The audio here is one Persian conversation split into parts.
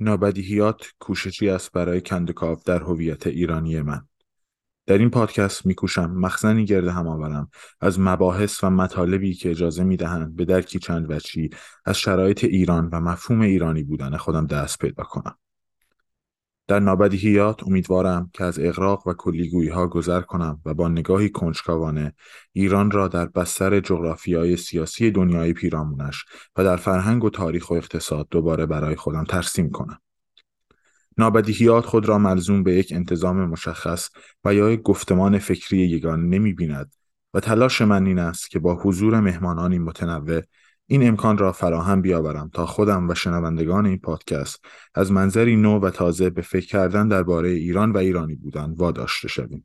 نابدیهیات کوششی است برای کندکاو در هویت ایرانی من. در این پادکست میکوشم مخزنی گرد هم آورم از مباحث و مطالبی که اجازه می‌دهند به درکی چند وچی از شرایط ایران و مفهوم ایرانی بودن خودم دست پیدا کنم. در نابدیهیات امیدوارم که از اغراق و کلیگویی ها گذر کنم و با نگاهی کنجکاوانه ایران را در بستر جغرافیای سیاسی دنیای پیرامونش و در فرهنگ و تاریخ و اقتصاد دوباره برای خودم ترسیم کنم. نابدیهیات خود را ملزوم به یک انتظام مشخص و یا یک گفتمان فکری یگان نمی بیند و تلاش من این است که با حضور مهمانانی متنوع این امکان را فراهم بیاورم تا خودم و شنوندگان این پادکست از منظری نو و تازه به فکر کردن درباره ایران و ایرانی بودن واداشته شویم.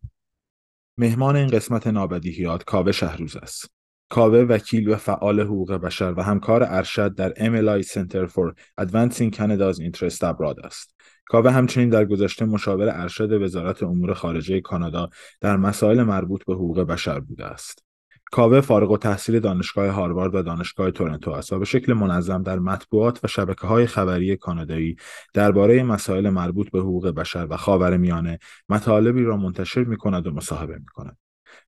مهمان این قسمت نابدیهیات کاوه شهروز است. کاوه وکیل و فعال حقوق بشر و همکار ارشد در MLI Center for Advancing Canada's Interest Abroad است. کاوه همچنین در گذشته مشاور ارشد وزارت امور خارجه کانادا در مسائل مربوط به حقوق بشر بوده است. کاوه فارغ و تحصیل دانشگاه هاروارد و دانشگاه تورنتو است و به شکل منظم در مطبوعات و شبکه های خبری کانادایی درباره مسائل مربوط به حقوق بشر و خاور میانه مطالبی را منتشر می کند و مصاحبه می کند.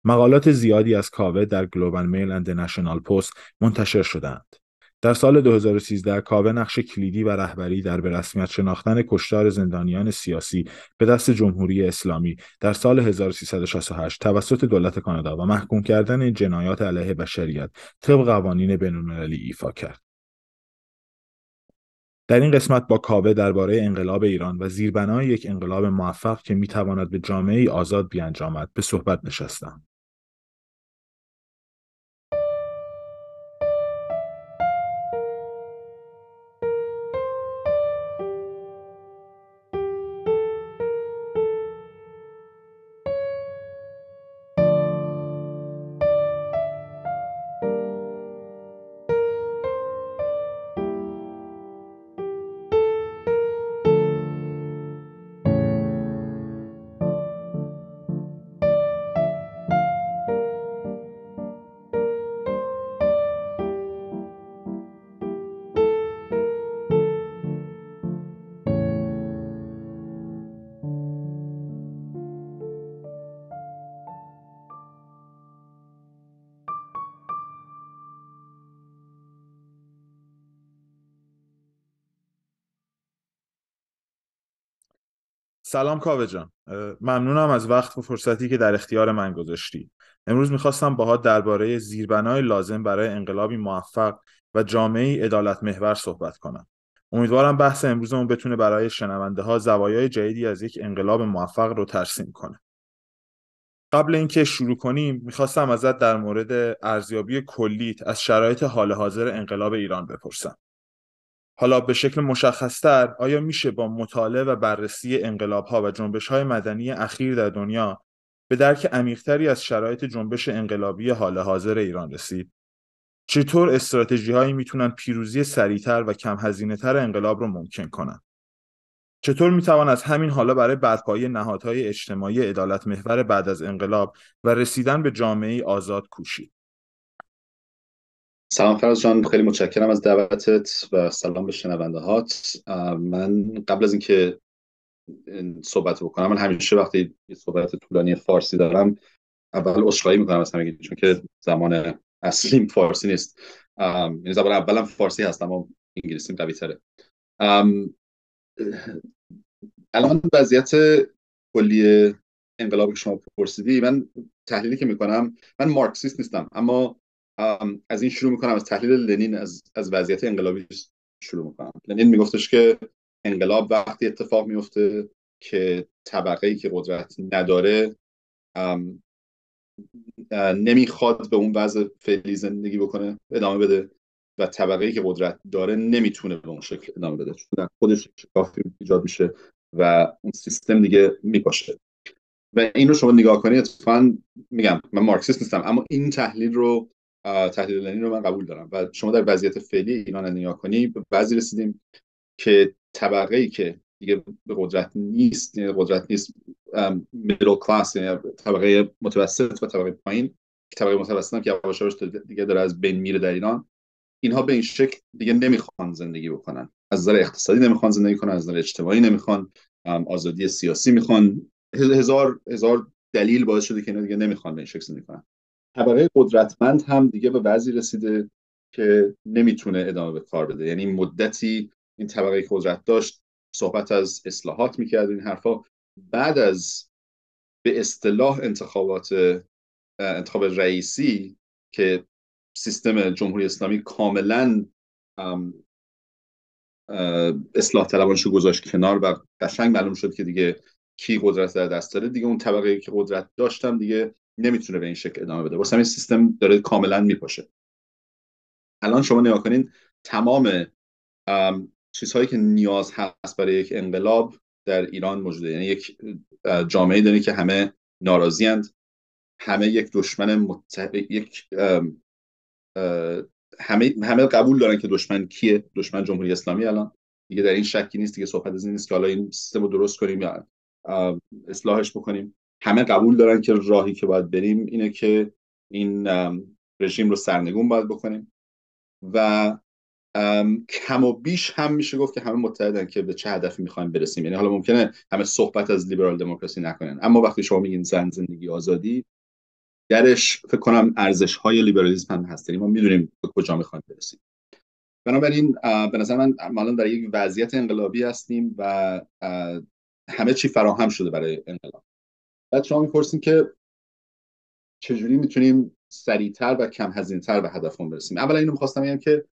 مقالات زیادی از کاوه در گلوبال میل اند نشنال پست منتشر شدند. در سال 2013 کاوه نقش کلیدی و رهبری در به رسمیت شناختن کشتار زندانیان سیاسی به دست جمهوری اسلامی در سال 1368 توسط دولت کانادا و محکوم کردن جنایات علیه بشریت طبق قوانین بین‌المللی ایفا کرد. در این قسمت با کاوه درباره انقلاب ایران و زیربنای یک انقلاب موفق که می‌تواند به جامعه آزاد بیانجامد به صحبت نشستم. سلام کاوه جان. ممنونم از وقت و فرصتی که در اختیار من گذاشتی. امروز می‌خواستم باهات درباره زیربنای لازم برای انقلابی موفق و جامعه عدالت محور صحبت کنم. امیدوارم بحث امروزمون بتونه برای شنونده ها زوایای جدیدی از یک انقلاب موفق رو ترسیم کنه. قبل اینکه شروع کنیم می‌خواستم ازت در مورد ارزیابی کلیت از شرایط حال حاضر انقلاب ایران بپرسم. حالا به شکل مشخصتر آیا میشه با مطالعه و بررسی انقلاب ها و جنبش های مدنی اخیر در دنیا به درک عمیقتری از شرایط جنبش انقلابی حال حاضر ایران رسید؟ چطور استراتژی هایی می‌تونن پیروزی سریعتر و کم هزینه تر انقلاب رو ممکن کنن؟ چطور می‌توان از همین حالا برای برپایی نهادهای اجتماعی عدالت محور بعد از انقلاب و رسیدن به جامعه آزاد کوشید؟ سلام فراز جان خیلی متشکرم از دعوتت و سلام به شنونده هات من قبل از اینکه صحبت بکنم من همیشه وقتی یه صحبت طولانی فارسی دارم اول عذرخواهی می‌کنم از همه چون که زمان اصلیم فارسی نیست. یعنی زبان اولم فارسی هست اما انگلیسیم قوی تره. الان وضعیت کلی انقلابی که شما پرسیدی من تحلیلی که می‌کنم من مارکسیست نیستم اما از این شروع می‌کنم. از تحلیل لنین از, از وضعیت انقلابی شروع می‌کنم. لنین میگفتش که انقلاب وقتی اتفاق میفته که طبقه ای که قدرت نداره نمی‌خواد به اون وضع فعلی زندگی بکنه ادامه بده و طبقه ای که قدرت داره نمی‌تونه به اون شکل ادامه بده. چون خودش شکافی ایجاد میشه و اون سیستم دیگه میپاشه و این رو شما نگاه کنید اتفاقا میگم من مارکسیست نیستم اما این تحلیل رو تحلیل لنین رو من قبول دارم. و شما در وضعیت فعلی ایران نگاه کنی بعضی رسیدیم که طبقه ای که دیگه به قدرت نیست یعنی قدرت نیست میدل کلاس یعنی طبقه متوسط و طبقه پایین طبقه متوسط هم که یواش دیگه داره از بین میره در ایران اینها به این شکل دیگه نمی‌خوان زندگی بکنن. از نظر اقتصادی نمی‌خوان زندگی کنن از نظر اجتماعی نمی‌خوان آزادی سیاسی می‌خوان. هزار هزار دلیل باعث شده که اینا دیگه نمی‌خوان به این شکل زندگی کنن. طبقه قدرتمند هم دیگه به وضعی رسیده که نمی‌تونه ادامه به کار بده. یعنی مدتی این طبقه قدرت داشت صحبت از اصلاحات می‌کرد این حرفا. بعد از به اصطلاح انتخابات انتخاب رئیسی که سیستم جمهوری اسلامی کاملا اصلاح طلبانشو گذاشت کنار و قشنگ معلوم شد که دیگه کی قدرت در دست داره. دیگه اون طبقه که قدرت داشتم دیگه نمی‌تونه به این شکل ادامه بده. واسه این سیستم داره کاملا میپاشه. الان شما نگاه کنین تمام چیزهایی که نیاز هست برای یک انقلاب در ایران موجوده. یعنی یک جامعه داری که همه ناراضیند همه یک دشمن متحد یک همه همه قبول دارن که دشمن کیه؟ دشمن جمهوری اسلامی الان. دیگه در این شکی نیست دیگه صحبت از این نیست که حالا این سیستم رو درست کنیم یا اصلاحش بکنیم. همه قبول دارن که راهی که باید بریم اینه که این رژیم رو سرنگون باید بکنیم. و کم و بیش هم میشه گفت که همه متحدن که به چه هدفی می‌خوایم برسیم. یعنی حالا ممکنه همه صحبت از لیبرال دموکراسی نکنن. اما وقتی شما میگین زن زندگی آزادی درش فکر کنم ارزش های لیبرالیسم هم هست. یعنی ما می‌دونیم به کجا می‌خوایم برسیم. بنابراین به نظر من الان در یک وضعیت انقلابی هستیم و همه چی فراهم شده برای انقلاب. بعد شما می‌پرسیم که چجوری می‌تونیم سریعتر و کم هزینه تر به هدفمون برسیم. اولا اینو می‌خواستم بگم که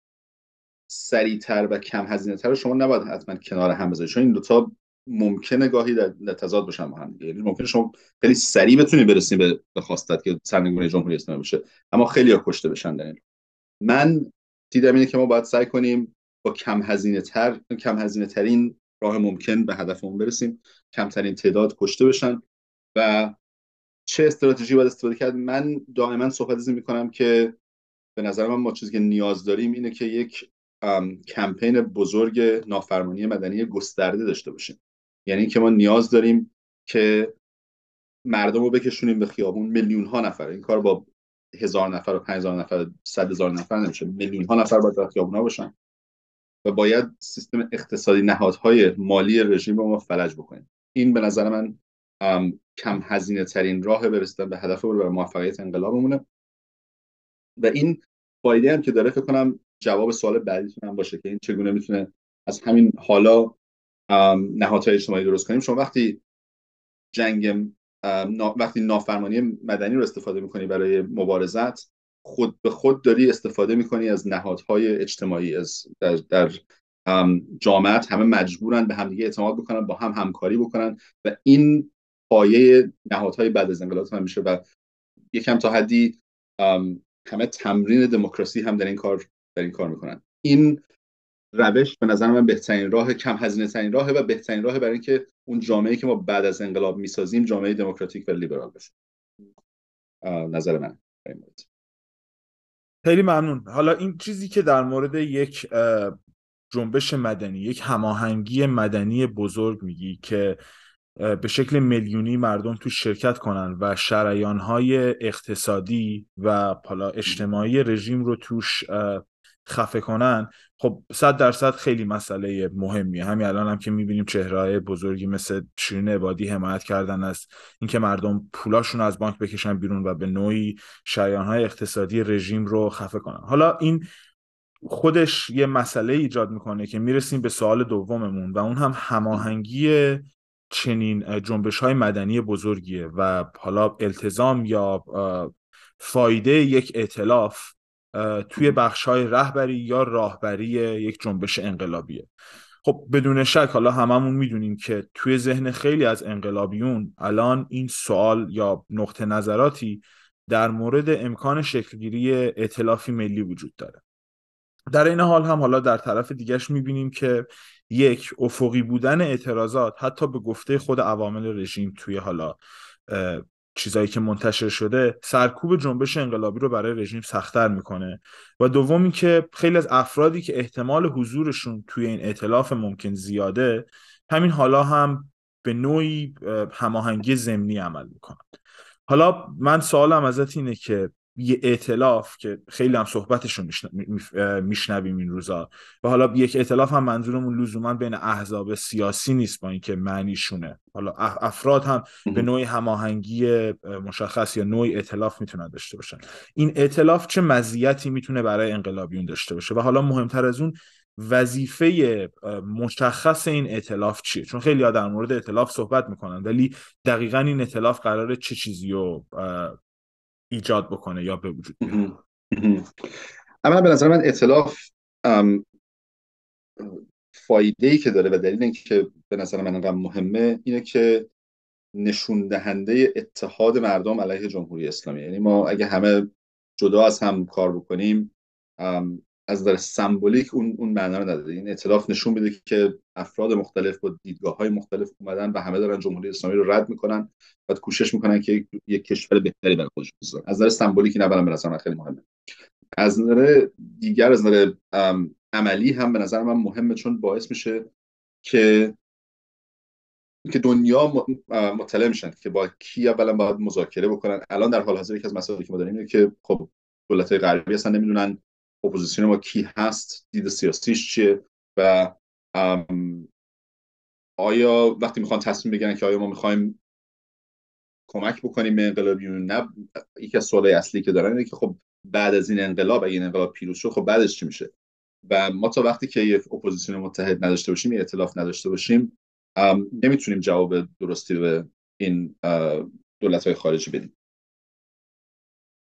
سریعتر و کم هزینه تر شما نباید حتما کنار هم بذارید چون این دوتا ممکنه گاهی در, تضاد باشن با هم یعنی ممکنه شما خیلی سریع بتونید برسید به خواستت که سرنگونی جمهوری اسلامی بشه اما خیلی ها کشته بشن در این. من دیدم اینه که ما باید سعی کنیم با کم هزینه تر کم هزینه ترین راه ممکن به هدفمون برسیم. کمترین تعداد کشته بشن. و چه استراتژی باید استفاده کرد؟ من دائما صحبت از می‌کنم که به نظر من ما چیزی که نیاز داریم اینه که یک کمپین بزرگ نافرمانی مدنی گسترده داشته باشیم. یعنی که ما نیاز داریم که مردم رو بکشونیم به خیابون. میلیون ها نفر. این کار با هزار نفر و پنج هزار نفر صد هزار نفر نمیشه. میلیون ها نفر باید در خیابون ها باشن. و باید سیستم اقتصادی نهادهای مالی رژیم رو ما فلج بکنیم. این به نظر من کم هزینه ترین راه برسیدن به هدف برای موفقیت انقلابمونه. و این فایده هم که داره فکر کنم جواب سوال بعدیتون هم باشه که این چگونه می‌تونه از همین حالا نهادهای اجتماعی درست کنیم. شما وقتی جنگ وقتی نافرمانی مدنی رو استفاده می‌کنی برای مبارزت خود به خود داری استفاده می‌کنی از نهادهای اجتماعی از در, در جامعت. همه مجبورن به همدیگه اعتماد بکنن با هم همکاری بکنن. و این پایه نهادهای بعد از انقلاب هم میشه و یکم تا حدی همه تمرین دموکراسی هم در این کار در این کار می‌کنن. این روش به نظر من بهترین راه کم هزینه ترین راه و بهترین راه برای اینکه اون جامعه که ما بعد از انقلاب می‌سازیم جامعه دموکراتیک و لیبرال بشه. نظر من. خیلی ممنون. حالا این چیزی که در مورد یک جنبش مدنی یک هماهنگی مدنی بزرگ میگی که به شکل میلیونی مردم تو شرکت کنن و های اقتصادی و حالا اجتماعی رژیم رو توش خفه کنن. خب صد درصد خیلی مسئله مهمیه. همین الان هم که می‌بینیم چهره بزرگی مثل شیرین عبادی حمایت کردن از اینکه مردم پولاشون از بانک بکشن بیرون و به نوعی های اقتصادی رژیم رو خفه کنن. حالا این خودش یه مسئله ایجاد می‌کنه که می‌رسیم به سوال دوممون و اون هم هماهنگی چنین جنبش های مدنی بزرگیه و حالا التزام یا فایده یک اطلاف توی بخش های رهبری یا راهبری یک جنبش انقلابیه. خب بدون شک حالا هممون می‌دونیم که توی ذهن خیلی از انقلابیون الان این سوال یا نقطه نظراتی در مورد امکان شکلگیری اطلافی ملی وجود داره. در این حال هم حالا در طرف دیگرش می‌بینیم که یک افقی بودن اعتراضات حتی به گفته خود عوامل رژیم توی حالا چیزایی که منتشر شده سرکوب جنبش انقلابی رو برای رژیم سختتر می‌کنه. و دومی که خیلی از افرادی که احتمال حضورشون توی این اطلاف ممکن زیاده همین حالا هم به نوعی هماهنگی ضمنی عمل می‌کنن حالا من سوالم ازت اینه که یه اعتلاف که خیلی هم صحبتشون میشنویم این روزا. و حالا یک اعتلاف هم منظورمون لزوما بین احزاب سیاسی نیست با اینکه معنیشونه. حالا افراد هم به نوعی هماهنگی مشخص یا نوعی اعتلاف می‌تونن داشته باشن. این اعتلاف چه مزیتی می‌تونه برای انقلابیون داشته باشه؟ و حالا مهمتر از اون وظیفه مشخص این اعتلاف چیه؟ چون خیلی در مورد اعتلاف صحبت می‌کنن ولی دقیقا این اعتلاف قراره چه چیزی رو ایجاد بکنه یا به وجود بیاره. اما به نظر من اعتلاف فایده ای که داره و دلیل اینکه به نظر من انقدر مهمه اینه که نشون دهنده اتحاد مردم علیه جمهوری اسلامی. یعنی ما اگه همه جدا از هم کار بکنیم از نظر سمبولیک اون اون معنا رو نداره این اطلاف نشون میده که افراد مختلف با دیدگاه های مختلف اومدن و همه دارن جمهوری اسلامی رو رد می‌کنن و کوشش می‌کنن که یک کشور بهتری برای خودشون بسازن از نظر سمبولیک این اولا به نظر خیلی مهمه. از نظر دیگر از نظر عملی هم به نظر من مهمه چون باعث میشه که که دنیا مطلع میشن که با کی اولا باید مذاکره بکنن. الان در حال حاضر یکی از مسائلی که ما داریم اینه که خب دولت غربی اصلا نمی‌دونن اپوزیسیون ما کی هست دید سیاسیش چیه و آیا وقتی می‌خوان تصمیم بگیرن که آیا ما می‌خوایم کمک بکنیم به انقلابیون نه یکی از سوالای اصلی که دارن اینه که خب بعد از این انقلاب اگه این انقلاب پیروز شد خب بعدش چی میشه؟ و ما تا وقتی که یک اپوزیسیون متحد نداشته باشیم یه ائتلاف نداشته باشیم نمی‌تونیم جواب درستی به این دولت های خارجی بدیم.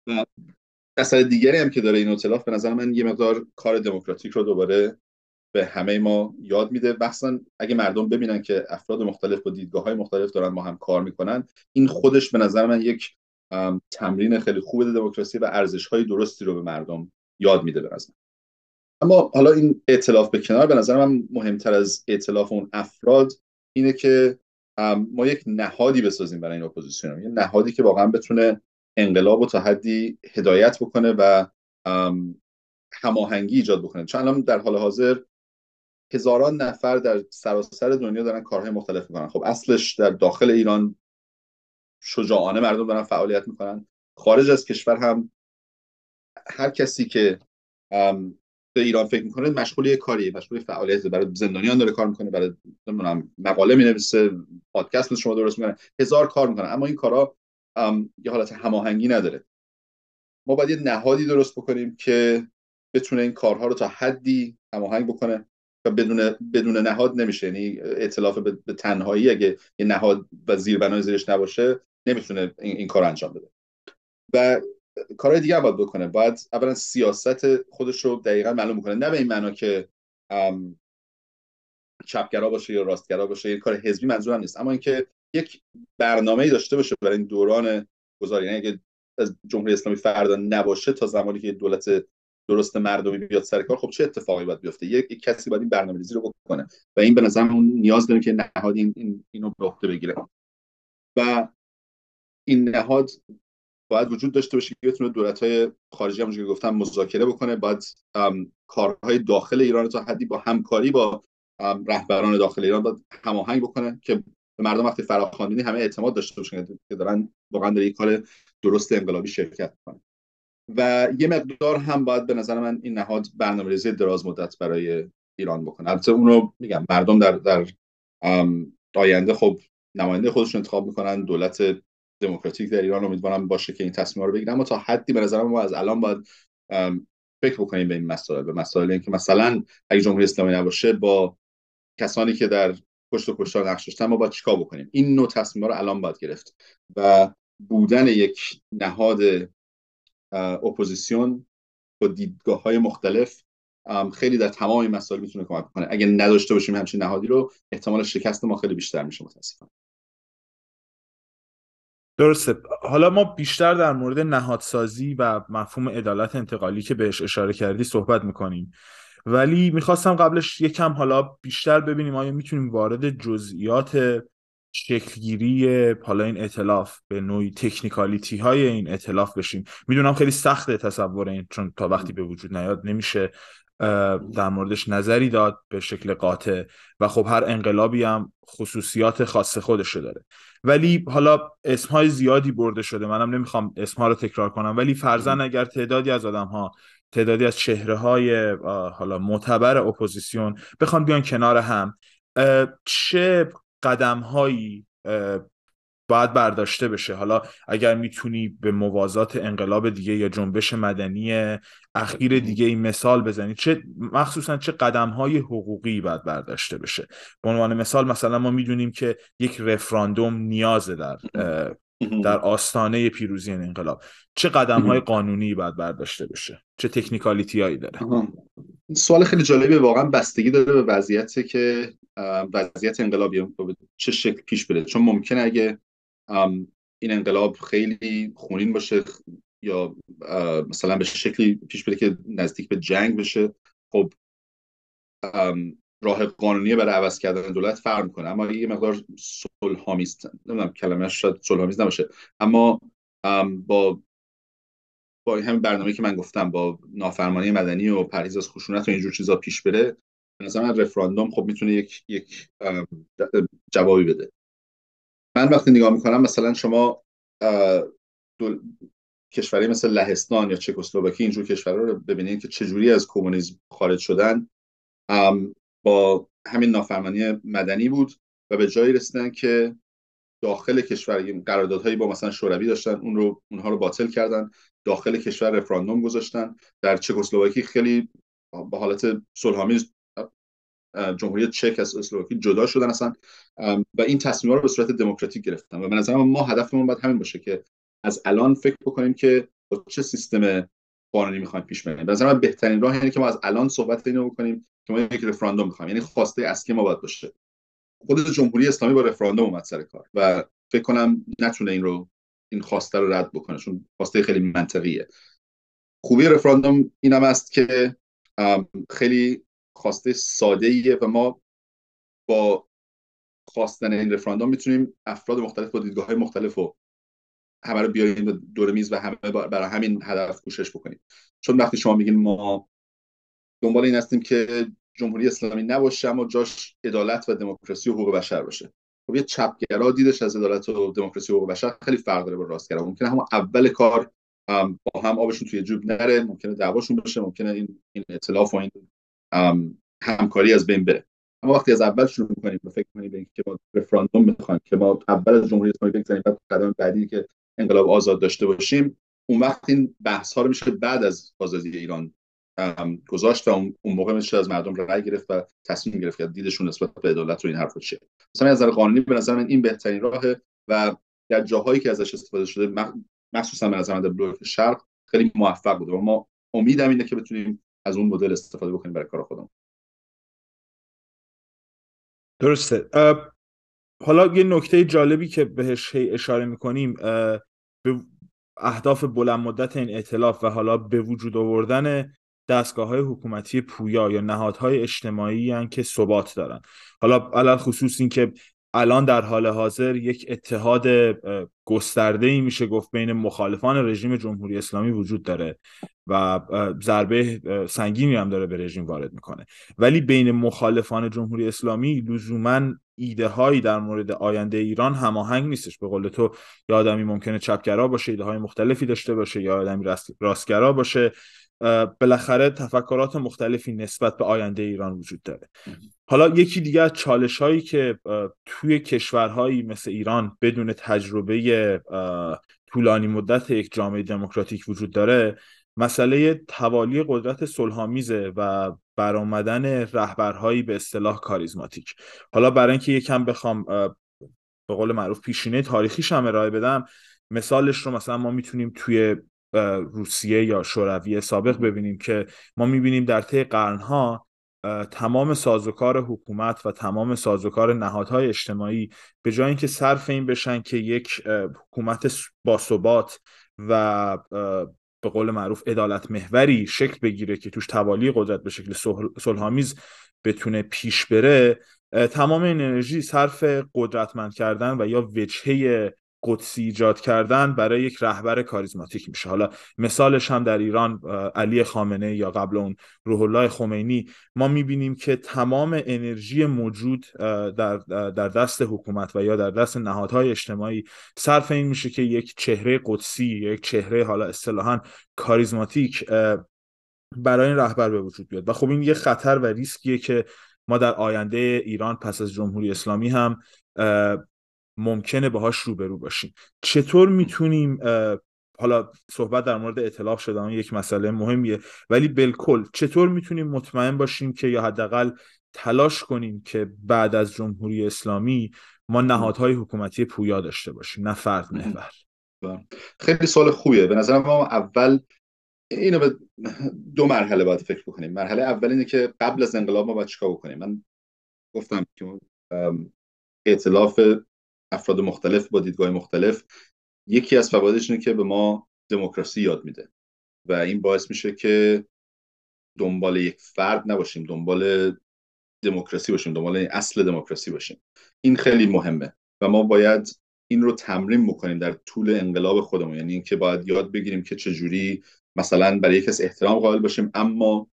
و مسئله دیگری هم که داره این ائتلاف به نظر من یه مقدار کار دموکراتیک رو دوباره به همه ما یاد میده. مخصوصا اگه مردم ببینن که افراد مختلف با دیدگاه های مختلف دارن با هم کار می‌کنن این خودش به نظر من یک تمرین خیلی خوب دموکراسی و ارزش های درستی رو به مردم یاد میده به نظر اما حالا این اعتلاف به کنار به نظر من مهمتر از اعتلاف اون افراد اینه که ما یک نهادی بسازیم برای این اپوزیسیون. یه نهادی که واقعا بتونه انقلاب رو تا حدی هدایت بکنه و هماهنگی ایجاد بکنه. چون الان در حال حاضر هزاران نفر در سراسر دنیا دارن کارهای مختلف می‌کنن. خب اصلش در داخل ایران شجاعانه مردم دارن فعالیت می‌کنن. خارج از کشور هم هر کسی که به ایران فکر می‌کنه مشغول یه کاری مشغول فعالیت برای زندانیان داره کار می‌کنه برای نمی‌دونم مقاله می‌نویسه پادکست شما درست می‌کنه. هزار کار می‌کنه. اما این کارا یه حالت هماهنگی نداره. ما باید یه نهادی درست بکنیم که بتونه این کارها رو تا حدی هماهنگ بکنه و بدون بدون نهاد نمیشه. یعنی اطلاف به تنهایی اگه یه نهاد و زیربنای زیرش نباشه نمی‌تونه این, این کار انجام بده. و کارهای دیگه باید بکنه. باید اولا سیاست خودش رو دقیقا معلوم بکنه. نه به این معنا که چپگرا باشه یا راستگرا باشه یه کار حزبی منظورم نیست. اما اینکه یک برنامه داشته باشه برای این دوران گذاری. یعنی اگه از جمهوری اسلامی فردا نباشه تا زمانی که دولت درست مردمی بیاد سر کار خب چه اتفاقی باید بیفته؟ یک کسی باید این برنامه‌ریزی رو بکنه و این به نظر اون نیاز داره که نهاد این, این اینو به عهده بگیره. و این نهاد باید وجود داشته باشه که بتونه دولت‌های خارجی همونجوری که گفتم مذاکره بکنه باید کارهای داخل ایران تا حدی با همکاری با رهبران داخل ایران باید هماهنگ بکنه که به مردم وقتی فراخواندنی همه اعتماد داشته باشن که دارن واقعا در یک کار درست انقلابی شرکت کنن و یه مقدار هم باید به نظر من این نهاد برنامه‌ریزی دراز مدت برای ایران بکنه. البته اونو میگم مردم در در آینده خب نماینده خودشون انتخاب می‌کنن دولت دموکراتیک در ایران امیدوارم باشه که این تصمیم رو بگیرن اما تا حدی به نظر ما از الان باید فکر بکنیم به این مسائل به مسائل اینکه مثلا اگه جمهوری اسلامی نباشه با کسانی که در پشت و کشتار نقش داشتن ما باید چیکار بکنیم؟ این نوع تصمیم رو الان باید گرفت و بودن یک نهاد اپوزیسیون با دیدگاه های مختلف خیلی در تمام این مسائل می‌تونه کمک کنه. اگه نداشته باشیم همچین نهادی رو احتمال شکست ما خیلی بیشتر میشه متاسفانه. درسته. حالا ما بیشتر در مورد نهادسازی و مفهوم عدالت انتقالی که بهش اشاره کردی صحبت می‌کنیم. ولی می‌خواستم قبلش یکم حالا بیشتر ببینیم آیا می‌تونیم وارد جزئیات شکلگیری حالا این اطلاف به نوعی تکنیکالیتی های این اطلاف بشیم. می‌دونم خیلی سخته تصور این چون تا وقتی به وجود نیاد نمیشه در موردش نظری داد به شکل قاطع و خب هر انقلابی هم خصوصیات خاص خودش داره. ولی حالا اسمهای زیادی برده شده. منم نمی‌خوام اسمها رو تکرار کنم ولی فرزن اگر تعدادی از آدم ها تعدادی از چهره های حالا معتبر اپوزیسیون. بخوان بیان کنار هم. چه قدم هایی باید برداشته بشه؟ حالا اگر می‌تونی به موازات انقلاب دیگه یا جنبش مدنی اخیر دیگه این مثال بزنی چه مخصوصا چه قدم های حقوقی باید برداشته بشه؟ به عنوان مثال مثلا ما می‌دونیم که یک رفراندوم نیازه در در آستانه پیروزی این انقلاب. چه قدم های قانونی باید برداشته بشه؟ چه تکنیکالیتی هایی داره سوال خیلی جالبی واقعا بستگی داره به وضعیتی که وضعیت انقلابی چه شکل پیش بره؟ چون ممکنه اگه این انقلاب خیلی خونین باشه یا مثلا به شکلی پیش بره که نزدیک به جنگ بشه خب راه قانونی برای عوض کردن دولت فرق می‌کنه. اما یه مقدار صلحآمیز نمی‌دونم کلمه شاید صلحآمیز نباشه. اما با با همین برنامه که من گفتم با نافرمانی مدنی و پرهیز از خشونت و اینجور چیزا پیش بره به نظر من رفراندوم خب می‌تونه یک یک جوابی بده. من وقتی نگاه می‌کنم مثلا شما دول... کشوری مثل لهستان یا چکسلواکی اینجور کشورها رو ببینید که چجوری از کمونیسم خارج شدن با همین نافرمانی مدنی بود و به جایی رسیدن که داخل کشور قراردادهایی با مثلا شوروی داشتن اون رو اونها رو باطل کردن داخل کشور رفراندوم گذاشتن. در چکسلواکی خیلی به حالت صلحآمیز جمهوری چک از اسلواکی جدا شدن اصلا و این تصمیم رو به صورت دموکراتیک گرفتن. و به نظر ما هدفمون باید همین باشه که از الان فکر بکنیم که با چه سیستم قانونی می‌خوایم پیش بریم. به بهترین راه اینه که ما از الان صحبت اینو بکنیم که ما یک رفراندوم می‌خوایم. یعنی خواسته اصلی ما باید باشه. خود جمهوری اسلامی با رفراندوم اومد سر کار و فکر کنم نتونه این رو این خواسته رو رد بکنه چون خواسته خیلی منطقیه. خوبی رفراندوم این هم است که خیلی خواسته ساده ایه و ما با خواستن این رفراندوم می‌تونیم افراد مختلف با دیدگاه های مختلف و همه رو بیاریم دور میز و همه برای همین هدف کوشش بکنیم. چون وقتی شما میگین ما دنبال این هستیم که جمهوری اسلامی نباشه اما جاش عدالت و دموکراسی و حقوق بشر باشه. خب یه چپگرا دیدش از عدالت و دموکراسی و حقوق بشر خیلی فرق داره با راستگرا. ممکنه همون اول کار با هم آبشون توی جوب نره ممکنه دعواشون باشه ممکنه این این اطلاف و این همکاری از بین بره. اما وقتی از اول شروع می‌کنیم فکر کنیم به که ما رفراندوم می‌خوایم که ما اول از جمهوری اسلامی بگذاریم بعد قدم بعدی که انقلاب آزاد داشته باشیم اون وقت این بحث ها رو میشه بعد از آزادی ایران گذاشت و اون موقع میشه از مردم رأی گرفت و تصمیم گرفت که دیدشون نسبت به عدالت و این حرفا چیه. مثلا از نظر قانونی به نظر من این بهترین راهه و در جاهایی که ازش استفاده شده مخصوصا به نظر من در بلوک شرق خیلی موفق بوده و ما امیدم اینه که بتونیم از اون مدل استفاده بکنیم برای کار خودمون. درسته. حالا یه نکته جالبی که بهش اشاره می‌کنیم به اهداف بلند مدت این اعتلاف و حالا به وجود آوردن دستگاه های حکومتی پویا یا نهادهای اجتماعی هن که ثبات دارن. حالا علال خصوص این که الان در حال حاضر یک اتحاد گسترده ای میشه گفت بین مخالفان رژیم جمهوری اسلامی وجود داره و ضربه سنگینی هم داره به رژیم وارد می‌کنه. ولی بین مخالفان جمهوری اسلامی لزوما ایده هایی در مورد آینده ایران هماهنگ نیستش. به قول تو یا آدمی ممکنه چپگرا باشه ایده های مختلفی داشته باشه یا آدمی راستگرا باشه. بالاخره تفکرات مختلفی نسبت به آینده ایران وجود داره. حالا یکی دیگه از چالش هایی که توی کشورهایی مثل ایران بدون تجربه طولانی مدت یک جامعه دموکراتیک وجود داره مسئله توالی قدرت صلحآمیزه و برآمدن رهبرهایی به اصطلاح کاریزماتیک. حالا برای اینکه یکم بخوام به قول معروف پیشینه تاریخیش هم ارائه بدم مثالش رو مثلا ما می‌تونیم توی روسیه یا شوروی سابق ببینیم که ما می‌بینیم در طی قرنها تمام سازوکار حکومت و تمام سازوکار نهادهای اجتماعی به جای اینکه صرف این بشن که یک حکومت باثبات و به قول معروف عدالت محوری شکل بگیره که توش توالی قدرت به شکل صلحآمیز بتونه پیش بره تمام این انرژی صرف قدرتمند کردن و یا وجهه قدسی ایجاد کردن برای یک رهبر کاریزماتیک میشه. حالا مثالش هم در ایران علی خامنه یا قبل اون روح الله خمینی. ما می‌بینیم که تمام انرژی موجود در, در دست حکومت و یا در دست نهادهای اجتماعی صرف این میشه که یک چهره قدسی یک چهره حالا اصطلاحا کاریزماتیک برای این رهبر به وجود بیاد. و خب این یه خطر و ریسکیه که ما در آینده ایران پس از جمهوری اسلامی هم ممکنه باهاش روبرو باشیم. چطور می‌تونیم حالا صحبت در مورد اطلاف شده یک مسئله مهمیه ولی بالکل چطور می‌تونیم مطمئن باشیم که یا حداقل تلاش کنیم که بعد از جمهوری اسلامی ما نهادهای حکومتی پویا داشته باشیم نه فرد محور. خیلی سوال خوبیه. به نظر ما اول اینو به دو مرحله باید فکر بکنیم. مرحله اول اینه که قبل از انقلاب ما باید چیکار بکنیم؟ من گفتم که ائتلاف افراد مختلف با دیدگاه مختلف یکی از فوایدش اینه که به ما دموکراسی یاد میده. و این باعث میشه که دنبال یک فرد نباشیم دنبال دموکراسی باشیم دنبال اصل دموکراسی باشیم. این خیلی مهمه و ما باید این رو تمرین بکنیم در طول انقلاب خودمون. یعنی اینکه باید یاد بگیریم که چجوری مثلا برای یک کس احترام قائل باشیم اما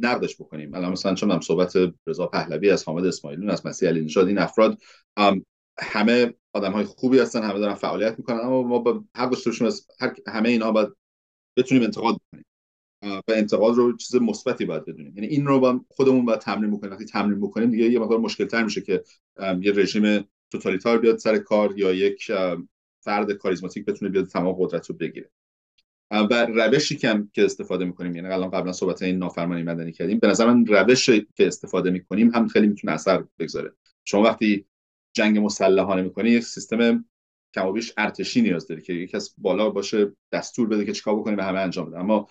نقدش بکنیم. الان مثلا چون هم صحبت رضا پهلوی از حامد اسماعیلون از مسیح علی نژاد این افراد همه آدم های خوبی هستن همه دارن فعالیت می‌کنن اما ما با حق داشته از همه اینها باید بتونیم انتقاد بکنیم و انتقاد رو چیز مثبتی باید بدونیم. یعنی این رو با خودمون باید تمرین بکنیم. وقتی تمرین بکنیم دیگه یه مقدار مشکل تر میشه که یه رژیم توتالیتار بیاد سر کار یا یک فرد کاریزماتیک بتونه بیاد تمام قدرت رو بگیره. و روشی که که استفاده می‌کنیم یعنی الان قبلا صحبت این نافرمانی مدنی کردیم به نظر من روشی که استفاده می‌کنیم هم خیلی می‌تونه اثر بگذاره. شما وقتی جنگ مسلحانه می‌کنی یک سیستم کمابیش ارتشی نیاز داری که یکی از بالا باشه دستور بده که چیکار بکنی و همه انجام بده. اما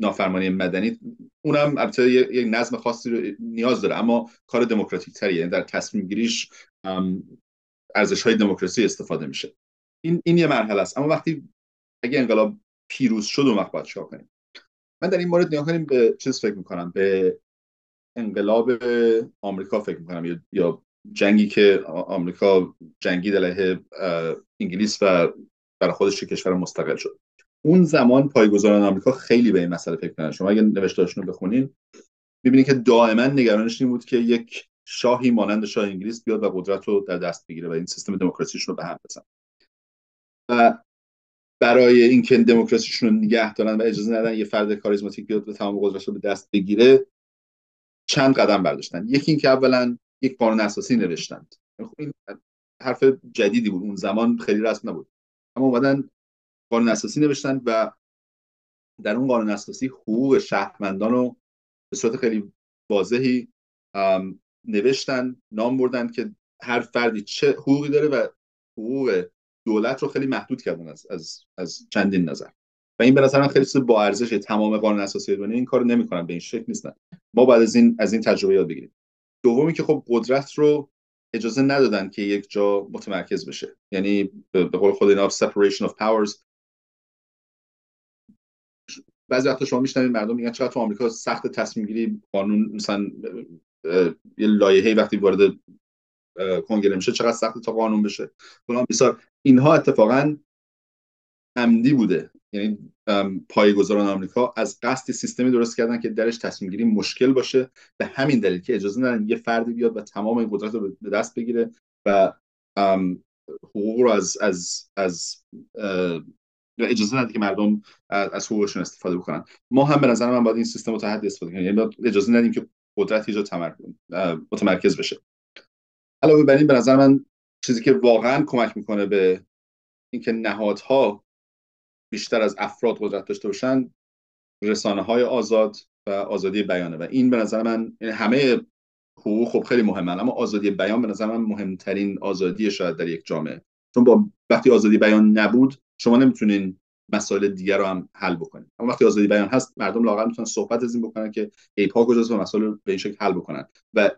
نافرمانی مدنی اونم البته یک نظم خاصی رو نیاز داره. اما کار دموکراتیک تریه یعنی در تصمیم گیریش ارزش های دموکراسی استفاده میشه. این این یه مرحله است. اما وقتی اگه انقلاب پیروز شد اون وقت باید کنیم؟ من در این مورد نگاه کنیم به چیز فکر می‌کنم به انقلاب آمریکا فکر می‌کنم یا جنگی که آمریکا جنگی علیه انگلیس و برای خودش کشور مستقل شد. اون زمان پایگزاران آمریکا خیلی به این مسئله فکر کردن. شما اگه نوشتارشون رو بخونین می‌بینید که دائما نگرانش این بود که یک شاهی مانند شاه انگلیس بیاد و قدرت رو در دست بگیره و این سیستم دموکراسیشون رو به هم بزن و برای اینکه دموکراسیشون رو نگه دارن و اجازه ندن یه فرد کاریزماتیک بیاد و تمام قدرت رو به دست بگیره چند قدم برداشتن. یکی اینکه اولا یک قانون اساسی نوشتند. خب این حرف جدیدی بود. اون زمان خیلی رسم نبود. اما اومدن قانون اساسی نوشتن و در اون قانون اساسی حقوق شهروندان رو به صورت خیلی واضحی نوشتن نام بردن که هر فردی چه حقوقی داره و حقوق دولت رو خیلی محدود کردن از, از, از چندین نظر. و این به نظر من خیلی با ارزش تمام قانون اساسی دنیا این کارو نمی‌کنن. به این شکل نیستن. ما بعد از این از این تجربه یاد بگیریم. دومی که خب قدرت رو اجازه ندادن که یک جا متمرکز بشه. یعنی به قول خود اینا separation of powers. بعضی وقتا شما میشنوید مردم میگن چقدر تو آمریکا سخت تصمیم گیری قانون مثلا یه لایحه‌ای وقتی وارد کنگره میشه چقدر سخت تا قانون بشه. فلان بسیار. اینها اتفاقا عمدی بوده. یعنی پایگزاران آمریکا از قصد سیستمی درست کردن که درش تصمیم گیری مشکل باشه. به همین دلیل که اجازه ندن یه فردی بیاد و تمام این قدرت رو به دست بگیره و حقوق رو از از از اجازه ندید که مردم از حقوقشون استفاده بکنن. ما هم به نظر من باید این سیستم رو تحدی استفاده کنیم. یعنی اجازه ندیم که قدرت یه متمرکز بشه. علاوه بر این به نظر من چیزی که واقعا کمک می‌کنه به اینکه نهادها بیشتر از افراد قدرت داشته باشن رسانه های آزاد و آزادی بیانه. و این به نظر من یعنی همه حقوق خب خیلی مهمه اما آزادی بیان به نظر من مهمترین آزادی شاید در یک جامعه. چون با وقتی آزادی بیان نبود شما نمی‌تونین مسائل دیگر رو هم حل بکنید اما وقتی آزادی بیان هست مردم لاغر می‌تونن صحبت از این بکنن که ایپا کجاست و مسائل رو به این شکل حل بکنن. و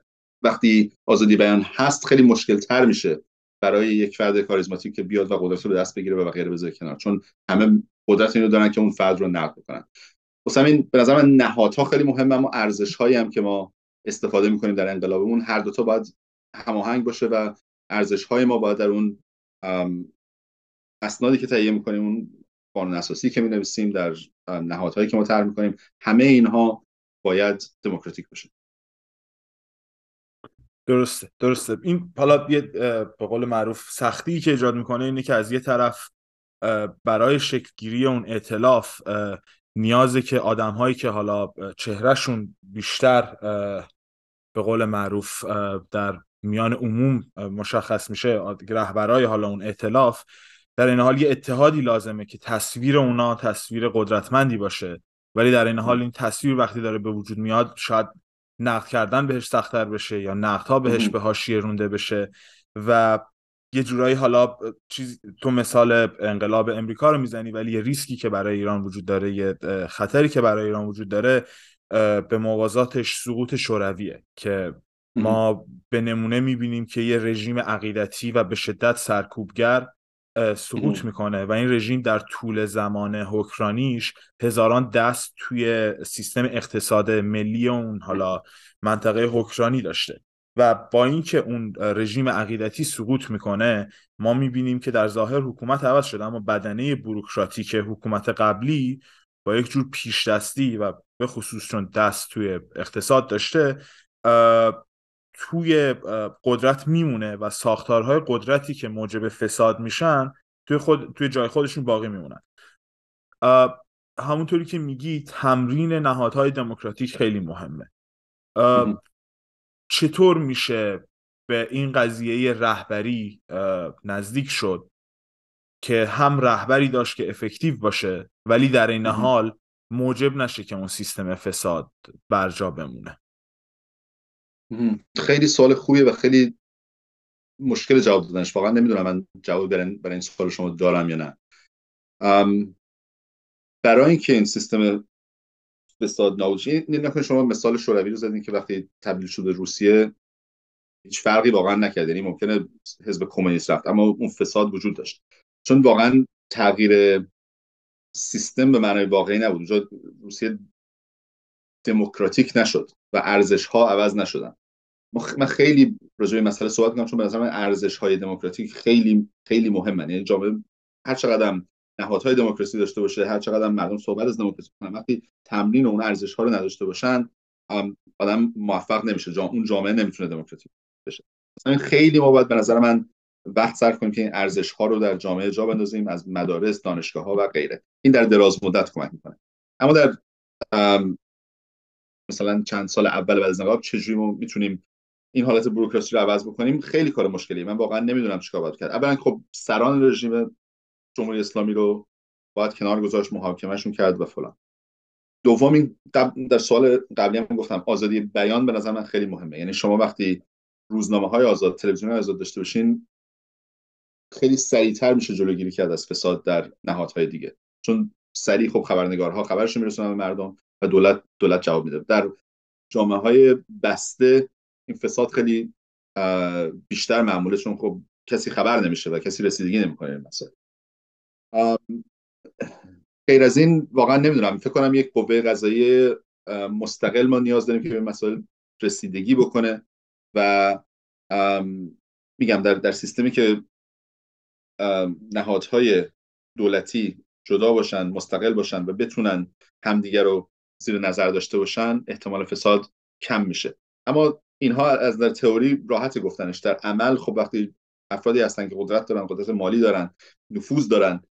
وقتی آزادی بیان هست خیلی مشکل تر میشه برای یک فرد کاریزماتیک که بیاد و قدرت رو دست بگیره و غیره بذاره کنار. چون همه قدرت اینو دارن که اون فرد رو نقد بکنن. واسه همین به نظر من نهادها خیلی مهمه اما ارزش هایی هم که ما استفاده می‌کنیم در انقلابمون هر دوتا باید هماهنگ باشه و ارزش های ما باید در اون اسنادی که تهیه می‌کنیم اون قانون اساسی که می نویسیم در نهادهایی که ما طرح می‌کنیم همه اینها باید دموکراتیک باشه. درسته درسته. این حالا یه به قول معروف سختی که ایجاد می‌کنه اینه که از یه طرف برای شکلگیری اون اعتلاف نیازه که آدم هایی که حالا چهرهشون بیشتر به قول معروف در میان عموم مشخص میشه رهبرای حالا اون اعتلاف در این حال یه اتحادی لازمه که تصویر اونا تصویر قدرتمندی باشه. ولی در این حال این تصویر وقتی داره به وجود میاد شاید نقد کردن بهش سختتر بشه یا نقدها بهش به حاشیه رونده بشه و یه جورایی حالا چیز تو مثال انقلاب امریکا رو می‌زنی ولی یه ریسکی که برای ایران وجود داره یه خطری که برای ایران وجود داره به موازاتش سقوط شورویه که ما به نمونه می‌بینیم که یه رژیم عقیدتی و به شدت سرکوبگر سقوط می‌کنه و این رژیم در طول زمان حکرانیش هزاران دست توی سیستم اقتصاد ملی اون حالا منطقه حکرانی داشته. و با اینکه اون رژیم عقیدتی سقوط می‌کنه ما می‌بینیم که در ظاهر حکومت عوض شده اما بدنه بروکراتیک حکومت قبلی با یک جور پیش دستی و به خصوص چون دست توی اقتصاد داشته توی قدرت میمونه و ساختارهای قدرتی که موجب فساد میشن توی, خود، توی جای خودشون باقی میمونن. همونطوری که میگی تمرین نهادهای دموکراتیک خیلی مهمه. چطور میشه به این قضیه رهبری نزدیک شد که هم رهبری داشت که افکتیو باشه ولی در این حال موجب نشه که اون سیستم فساد برجا بمونه؟ خیلی سوال خوبیه و خیلی مشکل جواب دادنش. واقعا نمی‌دونم من جواب برای این سوال شما دارم یا نه. برای اینکه این سیستم فساد نابود نکنید شما مثال شوروی رو زدین که وقتی تبدیل شده روسیه هیچ فرقی واقعا نکرد. یعنی ممکنه حزب کمونیست رفت اما اون فساد وجود داشت. چون واقعا تغییر سیستم به معنای واقعی نبود. روسیه دموکراتیک نشد. و ارزش ها عوض نشدن. من خیلی راجع به مسئله صحبت می‌کنم چون به نظر من ارزش های دموکراتیک خیلی خیلی مهمه یعنی جامعه هر چقدر نهادهای دموکراسی داشته باشه هر چقدر مردم صحبت از دموکراسی کنن وقتی تمرین اون ارزش ها رو نداشته باشن آدم موفق نمیشه. جا... اون جامعه نمی‌تونه دموکراتیک بشه. مثلا خیلی ما باید به نظر من وقت صرف کنیم که این ارزش ها رو در جامعه جا بندازیم از مدارس دانشگاه ها و غیره. این در دراز مدت کمک می‌کنه. اما در مثلا چند سال اول بعد از انقلاب چجوری ما می‌تونیم این حالت بروکراسی رو عوض بکنیم؟ خیلی کار مشکلی من واقعا نمی‌دونم چیکار باید کرد. اولا خب سران رژیم جمهوری اسلامی رو باید کنار گذاشت محاکمهشون کرد و فلان. دوم این در سوال قبلی هم گفتم آزادی بیان به نظر من خیلی مهمه. یعنی شما وقتی روزنامه های آزاد تلویزیون آزاد داشته باشین خیلی سریعتر میشه جلوگیری کرد از فساد در نهادهای دیگه. چون سریع خب خبرنگارها خبرش میرسونن به مردم. و دولت دولت جواب میده. در جامعه های بسته این فساد خیلی بیشتر معموله چون خب کسی خبر نمیشه و کسی رسیدگی نمی‌کنه این مسائل. غیر از این واقعا نمی‌دونم. فکر کنم یک قوه قضایی مستقل ما نیاز داریم که به مسائل رسیدگی بکنه و میگم در, در سیستمی که نهادهای دولتی جدا باشن مستقل باشن و بتونن همدیگر رو زیر نظر داشته باشن احتمال فساد کم میشه. اما اینها از در تئوری راحت گفتنش. در عمل خب وقتی افرادی هستن که قدرت دارن قدرت مالی دارن نفوذ دارن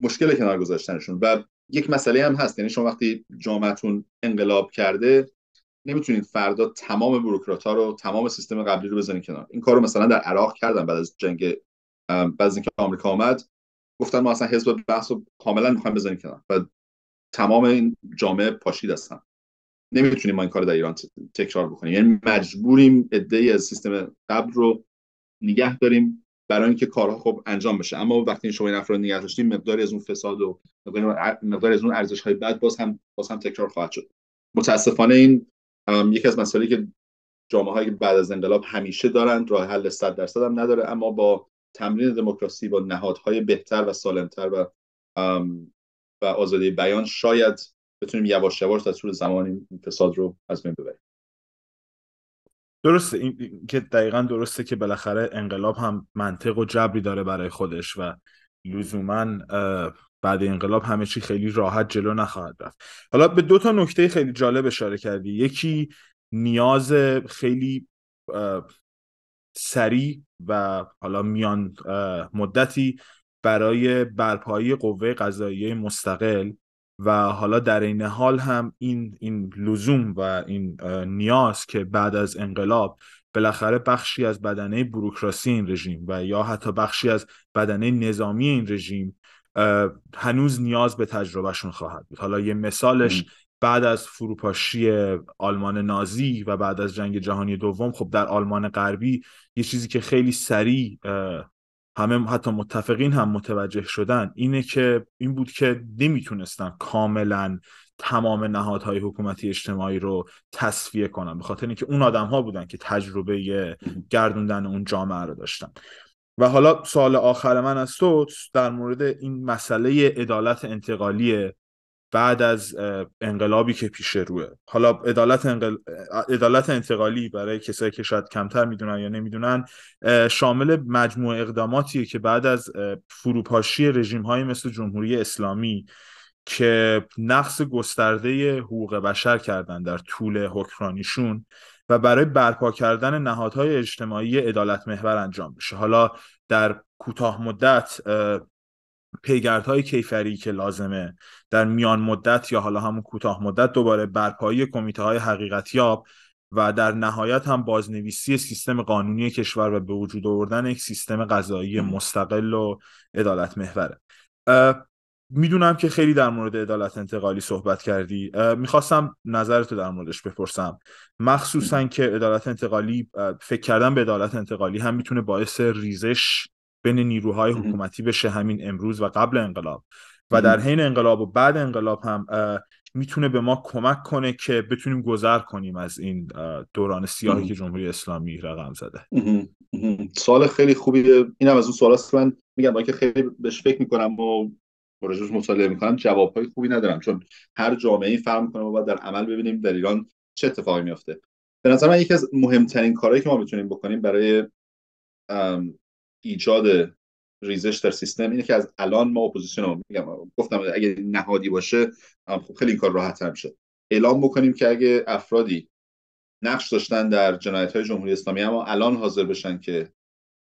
مشکل کنار گذاشتنشون. و یک مسئله هم هست یعنی شما وقتی جامعتون انقلاب کرده نمی‌تونید فردا تمام بروکرات ها رو تمام سیستم قبلی رو بزنید کنار. این کار رو مثلا در عراق کردن بعد از جنگ بعد از اینکه آمریکا آمد گفتن ما اصلا حزب بحث رو کاملا می‌خوایم بزنیم کنار. و تمام این جامعه پاشید هستن. نمی‌تونیم ما این کار در ایران تکرار بکنیم. یعنی مجبوریم ای از سیستم قبل رو نگه داریم برای اینکه کارها خوب انجام بشه. اما وقتی شما این افراد نگه داشتیم مقداری از اون فساد و مقداری از اون ارزش های بد باز هم باز هم تکرار خواهد شد. متاسفانه این یکی از مسائلی که جامعه های بعد از انقلاب همیشه دارند راه حل 100 درصد هم نداره اما با تمرین دموکراسی با نهادهای بهتر و سالمتر و و آزادی بیان شاید بتونیم یواش یواش در طول زمان این فساد رو از بین ببریم. درسته. این که دقیقا درسته که بالاخره انقلاب هم منطق و جبری داره برای خودش و لزوما بعد انقلاب همه چی خیلی راحت جلو نخواهد رفت. حالا به دو تا نکته خیلی جالب اشاره کردی. یکی نیاز خیلی سریع و حالا میان مدتی برای برپایی قوه قضاییه مستقل و حالا در این حال هم این این لزوم و این نیاز که بعد از انقلاب بالاخره بخشی از بدنه بروکراسی این رژیم و یا حتی بخشی از بدنه نظامی این رژیم هنوز نیاز به تجربهشون خواهد بود. حالا یه مثالش بعد از فروپاشی آلمان نازی و بعد از جنگ جهانی دوم خب در آلمان غربی یه چیزی که خیلی سریع همه حتی متفقین هم متوجه شدن اینه که این بود که نمی‌تونستن کاملا تمام نهادهای حکومتی اجتماعی رو تصفیه کنن به خاطر اینکه اون آدم ها بودن که تجربه گردوندن اون جامعه رو داشتن. و حالا سوال آخر من از تو در مورد این مسئله عدالت انتقالی بعد از انقلابی که پیش روه. حالا عدالت, عدالت انتقالی برای کسایی که شاید کمتر می‌دونن یا نمی‌دونن شامل مجموع اقداماتیه که بعد از فروپاشی رژیم های مثل جمهوری اسلامی که نقص گسترده حقوق بشر کردن در طول حکمرانیشون و برای برپا کردن نهادهای اجتماعی عدالت محور انجام بشه. حالا در کوتاه مدت پیگردهای کیفری که لازمه. در میان مدت یا حالا همون کوتاه مدت دوباره برپایی کمیته های حقیقتیاب و در نهایت هم بازنویسی سیستم قانونی کشور و به وجود آوردن یک سیستم قضایی مستقل و عدالت محوره. می‌دونم که خیلی در مورد عدالت انتقالی صحبت کردی. می‌خواستم نظرتو در موردش بپرسم. مخصوصا که عدالت انتقالی فکر کردن به عدالت انتقالی هم می‌تونه باعث ریزش بین نیروهای حکومتی بشه همین امروز و قبل انقلاب. و در حین انقلاب و بعد انقلاب هم می‌تونه به ما کمک کنه که بتونیم گذر کنیم از این دوران سیاهی که جمهوری اسلامی رقم زده. سوال خیلی خوبیه اینم از اون سوالاست من میگم با که خیلی بهش فکر می‌کنم و راجعش مطالعه می‌کنم جوابهای خوبی ندارم. چون هر جامعه این فرق می‌کنه و باید در عمل ببینیم در ایران چه اتفاقی میافته. به نظر من یکی از مهمترین کارهایی که ما می‌تونیم بکنیم برای ایجاد ریزش در سیستم اینه که از الان ما اپوزیسیون میگم. گفتم اگه نهادی باشه خب خیلی این کار راحت میشه. اعلام بکنیم که اگه افرادی نقش داشتن در جنایت های جمهوری اسلامی اما الان حاضر بشن که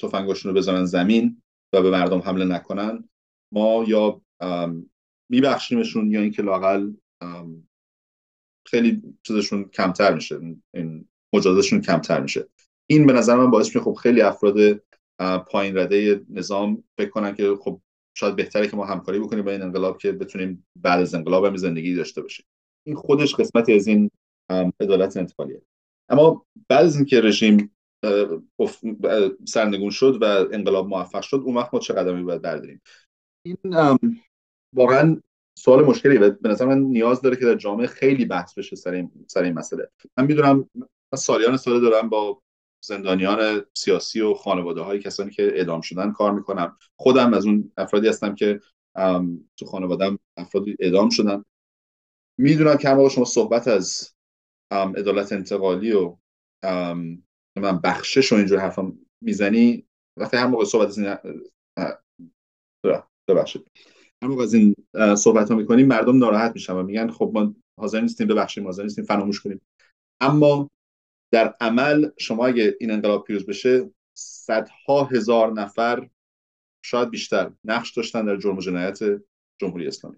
تفنگاشون رو بذارن زمین و به مردم حمله نکنن ما یا میبخشیمشون یا اینکه لاقل خیلی چیزشون کمتر میشه. این مجازشون کمتر میشه. این به نظر من باعث میشه خب خیلی افراد پایین رده نظام فکر کنن که خب شاید بهتره که ما همکاری بکنیم با این انقلاب که بتونیم بعد از انقلاب هم زندگی داشته باشیم. این خودش قسمتی از این عدالت انتقالیه. اما بعد از اینکه رژیم سرنگون شد و انقلاب موفق شد اون وقت ما چه قدمی باید برداریم؟ این واقعا سوال مشکلی و به نظر من نیاز داره که در جامعه خیلی بحث بشه سر این, سر این مسئله. من می‌دونم سالیان سال دارم با زندانیان سیاسی و خانواده های کسانی که اعدام شدن کار می‌کنم خودم از اون افرادی هستم که تو خانوادم افرادی اعدام شدن. می‌دونم که با شما صحبت از عدالت انتقالی و من بخشش و اینجور حرفا می‌زنی. وقتی هر موقع صحبت از این ببخشید. هر موقع از این صحبت ها می‌کنیم مردم ناراحت میشن و میگن خب ما حاضر نیستیم ببخشیم حاضر نیستیم فراموش کنیم. اما در عمل شما اگه این انقلاب پیروز بشه صدها هزار نفر شاید بیشتر نقش داشتن در جرم و جنایت جمهوری اسلامی.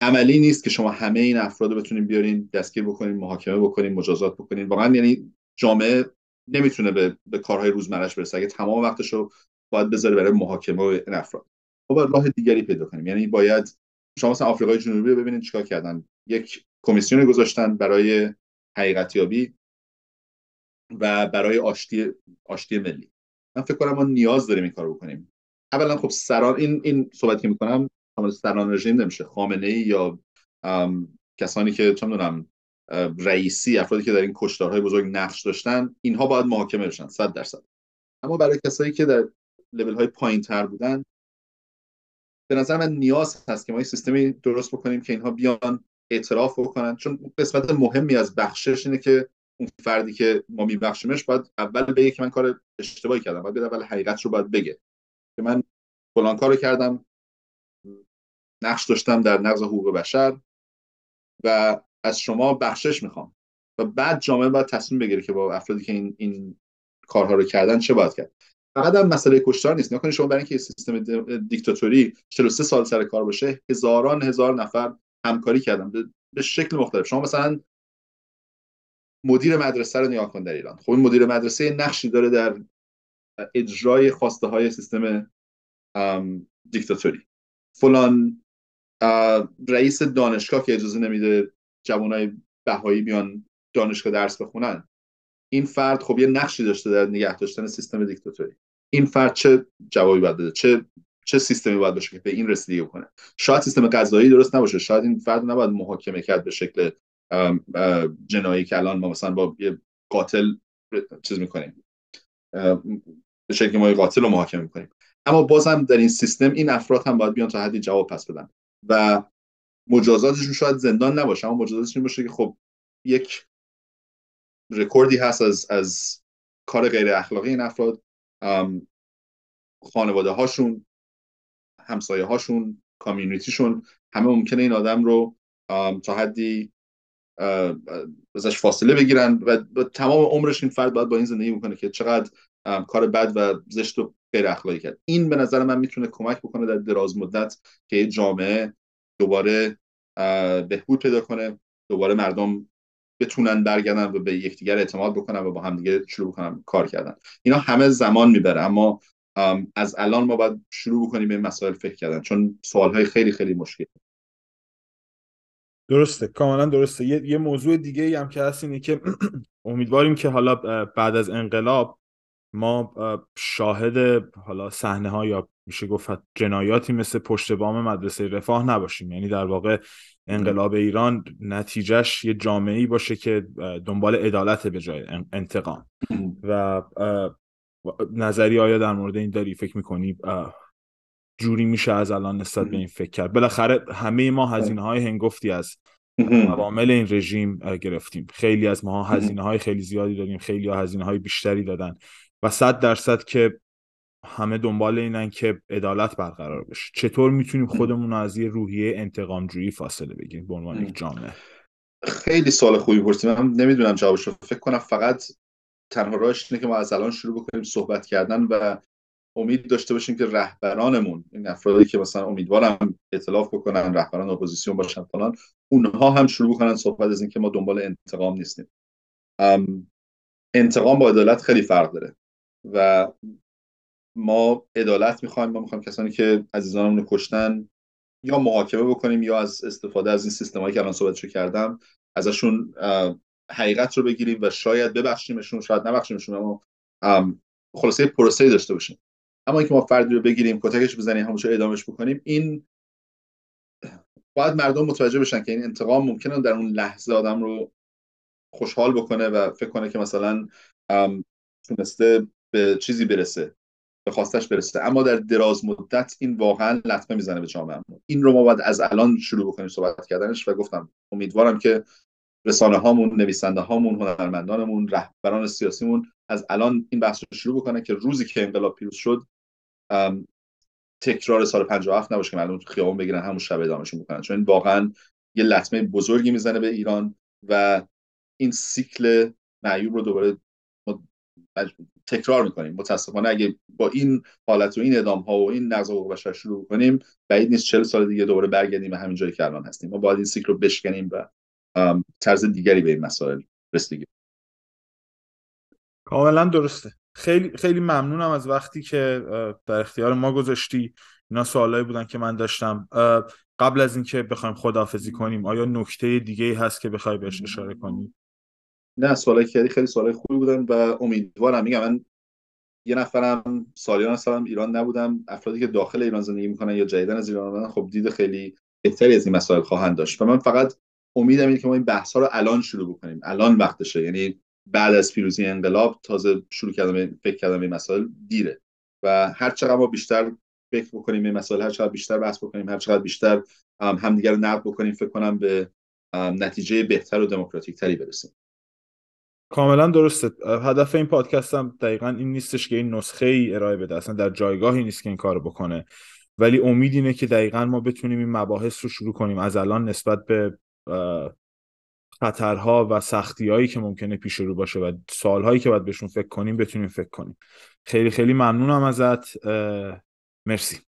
عملی نیست که شما همه این افراد رو بتونین بیارین دستگیر بکنین محاکمه بکنین مجازات بکنین. واقعا یعنی جامعه نمی‌تونه به, به کارهای روزمرش برسه. اگه تمام وقتش رو باید بذاره برای محاکمه این افراد. ما باید راه دیگری پیدا کنیم. یعنی باید شما مثلا آفریقای جنوبی رو ببینید چیکار کردن. یک کمیسیون گذاشتن برای حقیقتیابی. و برای آشتی آشتی ملی. من فکر کنم ما نیاز داریم این کار بکنیم. اولا خب سران این این صحبتی که می‌کنم سران رژیم نمیشه. خامنه ای یا کسانی که چه می‌دونم رئیسی افرادی که در این کشتارهای بزرگ نقش داشتن اینها باید محاکمه بشن 100 درصد. اما برای کسایی که در لول های پایین تر بودن به نظر من نیاز هست که ما یک سیستمی درست بکنیم که اینها بیان اعتراف بکنن. چون قسمت مهمی از بخشش اینه که اون فردی که ما میبخشیمش باید اول بگه که من کار اشتباهی کردم باید اول حقیقت رو باید بگه که من فلان کارو کردم نقش داشتم در نقض حقوق بشر و از شما بخشش می‌خوام و بعد جامعه باید تصمیم بگیره که با افرادی که این این کارها رو کردن چه باید کرد. فقط هم مسئله کشتار نیست. نکنید شما برای اینکه سیستم دیکتاتوری 43 سال سر کار باشه هزاران هزار نفر همکاری کردن به شکل مختلف. شما مثلا مدیر مدرسه رو نگاه کن در ایران. خب این مدیر مدرسه نقشی داره در اجرای خواسته های سیستم دیکتاتوری. فلان رئیس دانشگاه که اجازه نمیده جوانای بهایی بیان دانشگاه درس بخونن. این فرد خب یه نقشی داشته در نگه داشتن سیستم دیکتاتوری. این فرد چه جوابی باید بده؟ چه چه سیستمی باید باشه که به این رسیدگی کنه شاید سیستم قضایی درست نباشه. شاید این فرد نباید محاکمه کرد به شکل جنایی که الان ما مثلا با یه قاتل چیز می‌کنیم. به شکل ما یه قاتل رو محاکمه می‌کنیم. اما بازم در این سیستم این افراد هم باید بیان تا حدی جواب پس بدن. و مجازاتشون شاید زندان نباشه اما مجازاتشون باشه که خب یک رکوردی هست از از کار غیر اخلاقی این افراد خانواده هاشون همسایه هاشون کامیونیتیشون همه ممکنه این آدم رو تا حدی ازش فاصله بگیرن و تمام عمرش این فرد باید با این زندگی می‌کنه که چقدر کار بد و زشت و غیر اخلاقی کرد. این به نظر من می‌تونه کمک بکنه در دراز مدت که جامعه دوباره بهبود پیدا کنه دوباره مردم بتونن برگردن و به یکدیگر اعتماد بکنن و با همدیگه شروع بکنن کار کردن. اینا همه زمان می‌بره اما از الان ما باید شروع بکنیم به مسائل فکر کردن چون سوالهای خیلی خیلی مشکل. درسته. کاملا درسته. یه, یه موضوع دیگه ای هم که هست اینه که امیدواریم که حالا بعد از انقلاب ما شاهد حالا صحنه ها یا میشه گفت جنایاتی مثل پشت بام مدرسه رفاه نباشیم. یعنی در واقع انقلاب ایران نتیجهش یه جامعه ای باشه که دنبال عدالت به جای انتقام. و نظری آیا در مورد این داری؟ فکر می‌کنی؟ جوری میشه از الان نسبت به این فکر کرد. بالاخره همه ما هزینه های هنگفتی از عوامل این رژیم گرفتیم. خیلی از ما هزینه های خیلی زیادی دادیم خیلی ها هزینه های بیشتری دادن و صد درصد که همه دنبال اینن که عدالت برقرار بشه. چطور می‌تونیم خودمون از یه روحیه انتقامجویی فاصله بگیریم به عنوان یک جامعه؟ خیلی سوال خوبی پرسیدم من نمی‌دونم جوابش رو فکر کنم فقط تنها راهش اینه که ما از الان شروع بکنیم صحبت کردن و امید داشته باشیم که رهبرانمون این افرادی که مثلا امیدوارم ائتلاف بکنن رهبران اپوزیسیون باشن فلان اونها هم شروع بکنن صحبت از اینکه ما دنبال انتقام نیستیم. انتقام با عدالت خیلی فرق داره و ما عدالت می‌خوایم ما می‌خوایم کسانی که عزیزانمون رو کشتن را محاکمه بکنیم یا از استفاده از این سیستم هایی که الان صحبتشو کردم ازشون حقیقت رو بگیریم و شاید ببخشیمشون شاید نبخشیمشون اما خلاصه پروسه داشته باشیم. اما اینکه ما فردی رو بگیریم کتکش بزنیم همونجا اعدامش بکنیم این باید مردم متوجه بشن که این انتقام ممکنه در اون لحظه آدم رو خوشحال بکنه و فکر کنه که مثلا تونسته به چیزی برسه به خواستش برسه. اما در دراز مدت این واقعا لطمه می‌زنه به جامعه این رو ما باید از الان شروع بکنیم صحبت کردنش و گفتم امیدوارم که رسانه هامون نویسنده هامون هنرمندانمون رهبران سیاسیمون از الان این بحث رو شروع بکنن که روزی که انقلاب پیروز شد تکرار سال 57 نباشه که مردم خیابون بگیرن همون شب ادامهشون بکنن. چون این واقعا یه لطمه بزرگی می‌زنه به ایران و این سیکل معیوب رو دوباره تکرار می‌کنیم. متاسفانه اگه با این حالت و این ادام ها و این نقض حقوق بشر شروع کنیم بعید نیست 40 سال دیگه دوباره برگردیم به همین جایی که الان هستیم. ما باید این سیکل رو بشکنیم و طرز دیگری به این مسائل رسیدگی. کاملا درسته. خیلی خیلی ممنونم از وقتی که در اختیار ما گذاشتی. اینا سوالایی بودن که من داشتم. قبل از اینکه بخوایم خداحافظی کنیم آیا نکته دیگه ای هست که بخوای بهش اشاره کنی؟ نه سوالایی که خیلی سوالای خوبی بودن و امیدوارم. میگم من یه نفرم سالیان سالم ایران نبودم. افرادی که داخل ایران زندگی می‌کنن یا جدیدن از ایران آمدن خب دید خیلی بهتری از این مسائل خواهند داشت. و من فقط امیدم اینه که ما این بحث ها رو الان شروع بکنیم. الان وقتشه. یعنی بعد از پیروزی انقلاب تازه شروع کردم فکر کردم این مسائل دیره. و هر چقدر ما بیشتر فکر بکنیم این مسائل هر چقدر بیشتر بحث بکنیم هر چقدر بیشتر همدیگر رو نقد بکنیم فکر کنم به نتیجه بهتر و دموکراتیک تری برسیم. کاملا درسته. هدف این پادکست هم دقیقا این نیستش که این نسخه ای ارائه بده. اصلا در جایگاهی نیست که این کار بکنه. ولی امید اینه که دقیقا ما بتونیم این مباحث رو شروع کنیم. از الان نسبت به خطرها و سختی هایی که ممکنه پیش رو باشه و سالهایی که باید بهشون فکر کنیم بتونیم فکر کنیم. خیلی خیلی ممنونم ازت مرسی.